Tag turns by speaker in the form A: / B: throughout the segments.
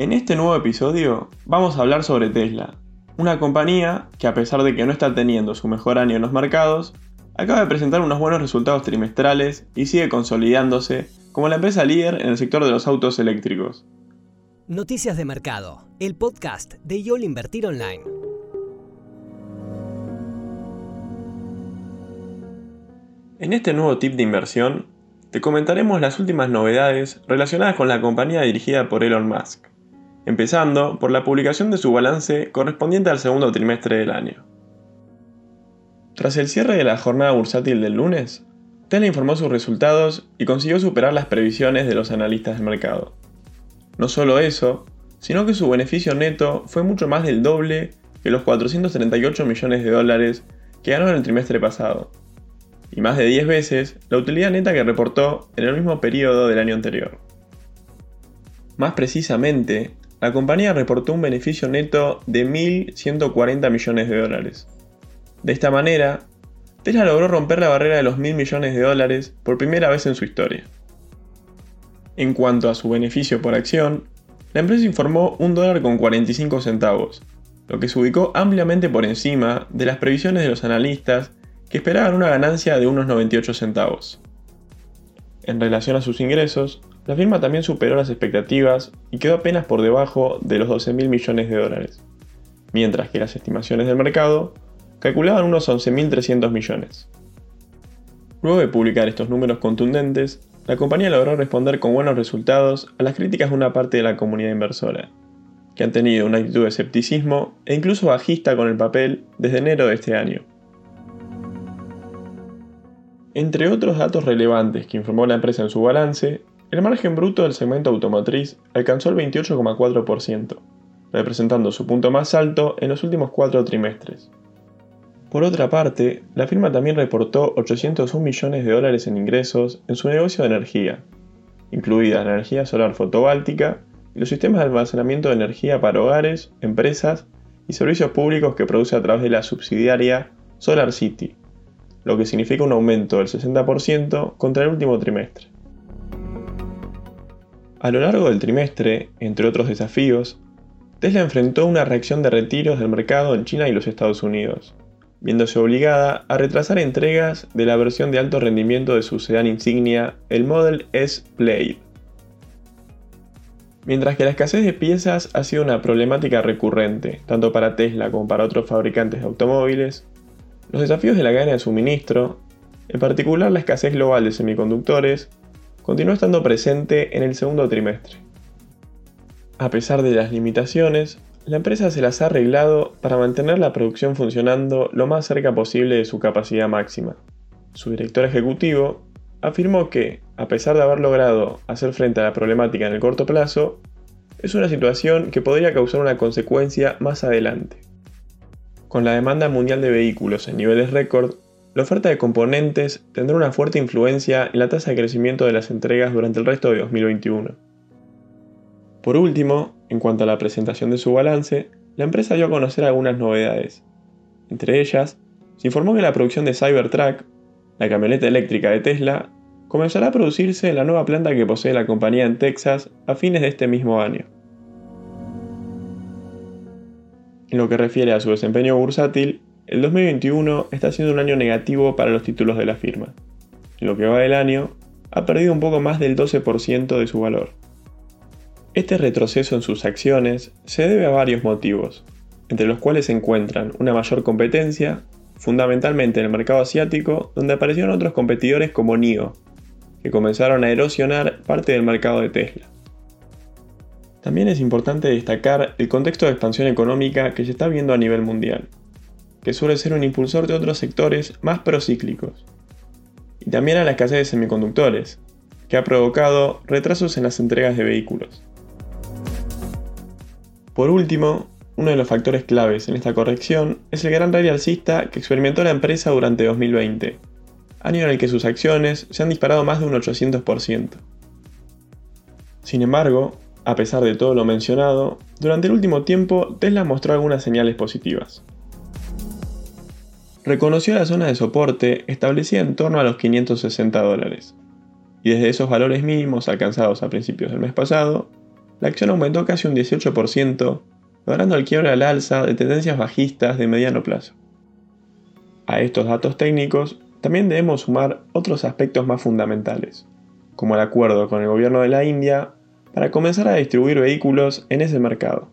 A: En este nuevo episodio vamos a hablar sobre Tesla, una compañía que a pesar de que no está teniendo su mejor año en los mercados, acaba de presentar unos buenos resultados trimestrales y sigue consolidándose como la empresa líder en el sector de los autos eléctricos.
B: Noticias de Mercado, el podcast de YOL Invertir Online.
A: En este nuevo tip de inversión, te comentaremos las últimas novedades relacionadas con la compañía dirigida por Elon Musk, empezando por la publicación de su balance correspondiente al segundo trimestre del año. Tras el cierre de la jornada bursátil del lunes, Tesla informó sus resultados y consiguió superar las previsiones de los analistas del mercado. No solo eso, sino que su beneficio neto fue mucho más del doble que los 438 millones de dólares que ganó en el trimestre pasado, y más de 10 veces la utilidad neta que reportó en el mismo periodo del año anterior. Más precisamente, la compañía reportó un beneficio neto de 1.140 millones de dólares. De esta manera, Tesla logró romper la barrera de los 1.000 millones de dólares por primera vez en su historia. En cuanto a su beneficio por acción, la empresa informó un dólar con 45 centavos, lo que se ubicó ampliamente por encima de las previsiones de los analistas que esperaban una ganancia de unos 98 centavos. En relación a sus ingresos, la firma también superó las expectativas y quedó apenas por debajo de los 12 mil millones de dólares, mientras que las estimaciones del mercado calculaban unos 11.300 millones. Luego de publicar estos números contundentes, la compañía logró responder con buenos resultados a las críticas de una parte de la comunidad inversora, que han tenido una actitud de escepticismo e incluso bajista con el papel desde enero de este año. Entre otros datos relevantes que informó la empresa en su balance, el margen bruto del segmento automotriz alcanzó el 28,4%, representando su punto más alto en los últimos cuatro trimestres. Por otra parte, la firma también reportó 801 millones de dólares en ingresos en su negocio de energía, incluida la energía solar fotovoltaica y los sistemas de almacenamiento de energía para hogares, empresas y servicios públicos que produce a través de la subsidiaria Solar City, lo que significa un aumento del 60% contra el último trimestre. A lo largo del trimestre, entre otros desafíos, Tesla enfrentó una reacción de retiros del mercado en China y los Estados Unidos, viéndose obligada a retrasar entregas de la versión de alto rendimiento de su sedán insignia, el Model S Plaid. Mientras que la escasez de piezas ha sido una problemática recurrente, tanto para Tesla como para otros fabricantes de automóviles, los desafíos de la cadena de suministro, en particular la escasez global de semiconductores, continuó estando presente en el segundo trimestre. A pesar de las limitaciones, la empresa se las ha arreglado para mantener la producción funcionando lo más cerca posible de su capacidad máxima. Su director ejecutivo afirmó que, a pesar de haber logrado hacer frente a la problemática en el corto plazo, es una situación que podría causar una consecuencia más adelante. Con la demanda mundial de vehículos en niveles récord, la oferta de componentes tendrá una fuerte influencia en la tasa de crecimiento de las entregas durante el resto de 2021. Por último, en cuanto a la presentación de su balance, la empresa dio a conocer algunas novedades. Entre ellas, se informó que la producción de Cybertruck, la camioneta eléctrica de Tesla, comenzará a producirse en la nueva planta que posee la compañía en Texas a fines de este mismo año. En lo que refiere a su desempeño bursátil, el 2021 está siendo un año negativo para los títulos de la firma. En lo que va del año, ha perdido un poco más del 12% de su valor. Este retroceso en sus acciones se debe a varios motivos, entre los cuales se encuentran una mayor competencia, fundamentalmente en el mercado asiático, donde aparecieron otros competidores como NIO, que comenzaron a erosionar parte del mercado de Tesla. También es importante destacar el contexto de expansión económica que se está viendo a nivel mundial, que suele ser un impulsor de otros sectores más procíclicos. Y también a la escasez de semiconductores, que ha provocado retrasos en las entregas de vehículos. Por último, uno de los factores claves en esta corrección es el gran rally alcista que experimentó la empresa durante 2020, año en el que sus acciones se han disparado más de un 800%. Sin embargo, a pesar de todo lo mencionado, durante el último tiempo Tesla mostró algunas señales positivas. Reconoció la zona de soporte establecida en torno a los 560 dólares, y desde esos valores mínimos alcanzados a principios del mes pasado, la acción aumentó casi un 18%, logrando el quiebre al alza de tendencias bajistas de mediano plazo. A estos datos técnicos también debemos sumar otros aspectos más fundamentales, como el acuerdo con el gobierno de la India para comenzar a distribuir vehículos en ese mercado.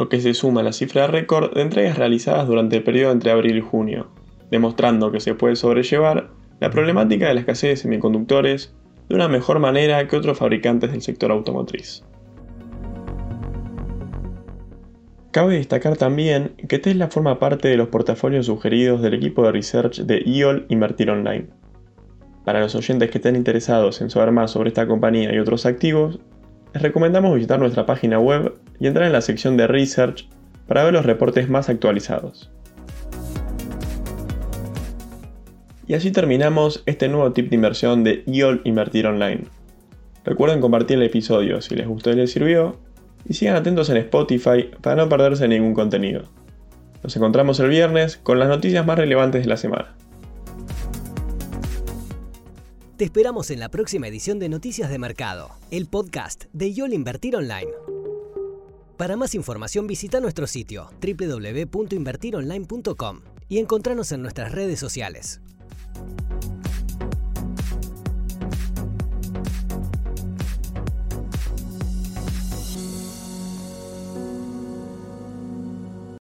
A: Lo que se suma a la cifra récord de entregas realizadas durante el periodo entre abril y junio, demostrando que se puede sobrellevar la problemática de la escasez de semiconductores de una mejor manera que otros fabricantes del sector automotriz. Cabe destacar también que Tesla forma parte de los portafolios sugeridos del equipo de research de IOL Invertir Online. Para los oyentes que estén interesados en saber más sobre esta compañía y otros activos, les recomendamos visitar nuestra página web y entrar en la sección de Research para ver los reportes más actualizados. Y así terminamos este nuevo tip de inversión de IOL Invertir Online. Recuerden compartir el episodio si les gustó y les sirvió, y sigan atentos en Spotify para no perderse ningún contenido. Nos encontramos el viernes con las noticias más relevantes de la semana.
B: Te esperamos en la próxima edición de Noticias de Mercado, el podcast de YOL Invertir Online. Para más información visita nuestro sitio www.invertironline.com y encontrarnos en nuestras redes sociales.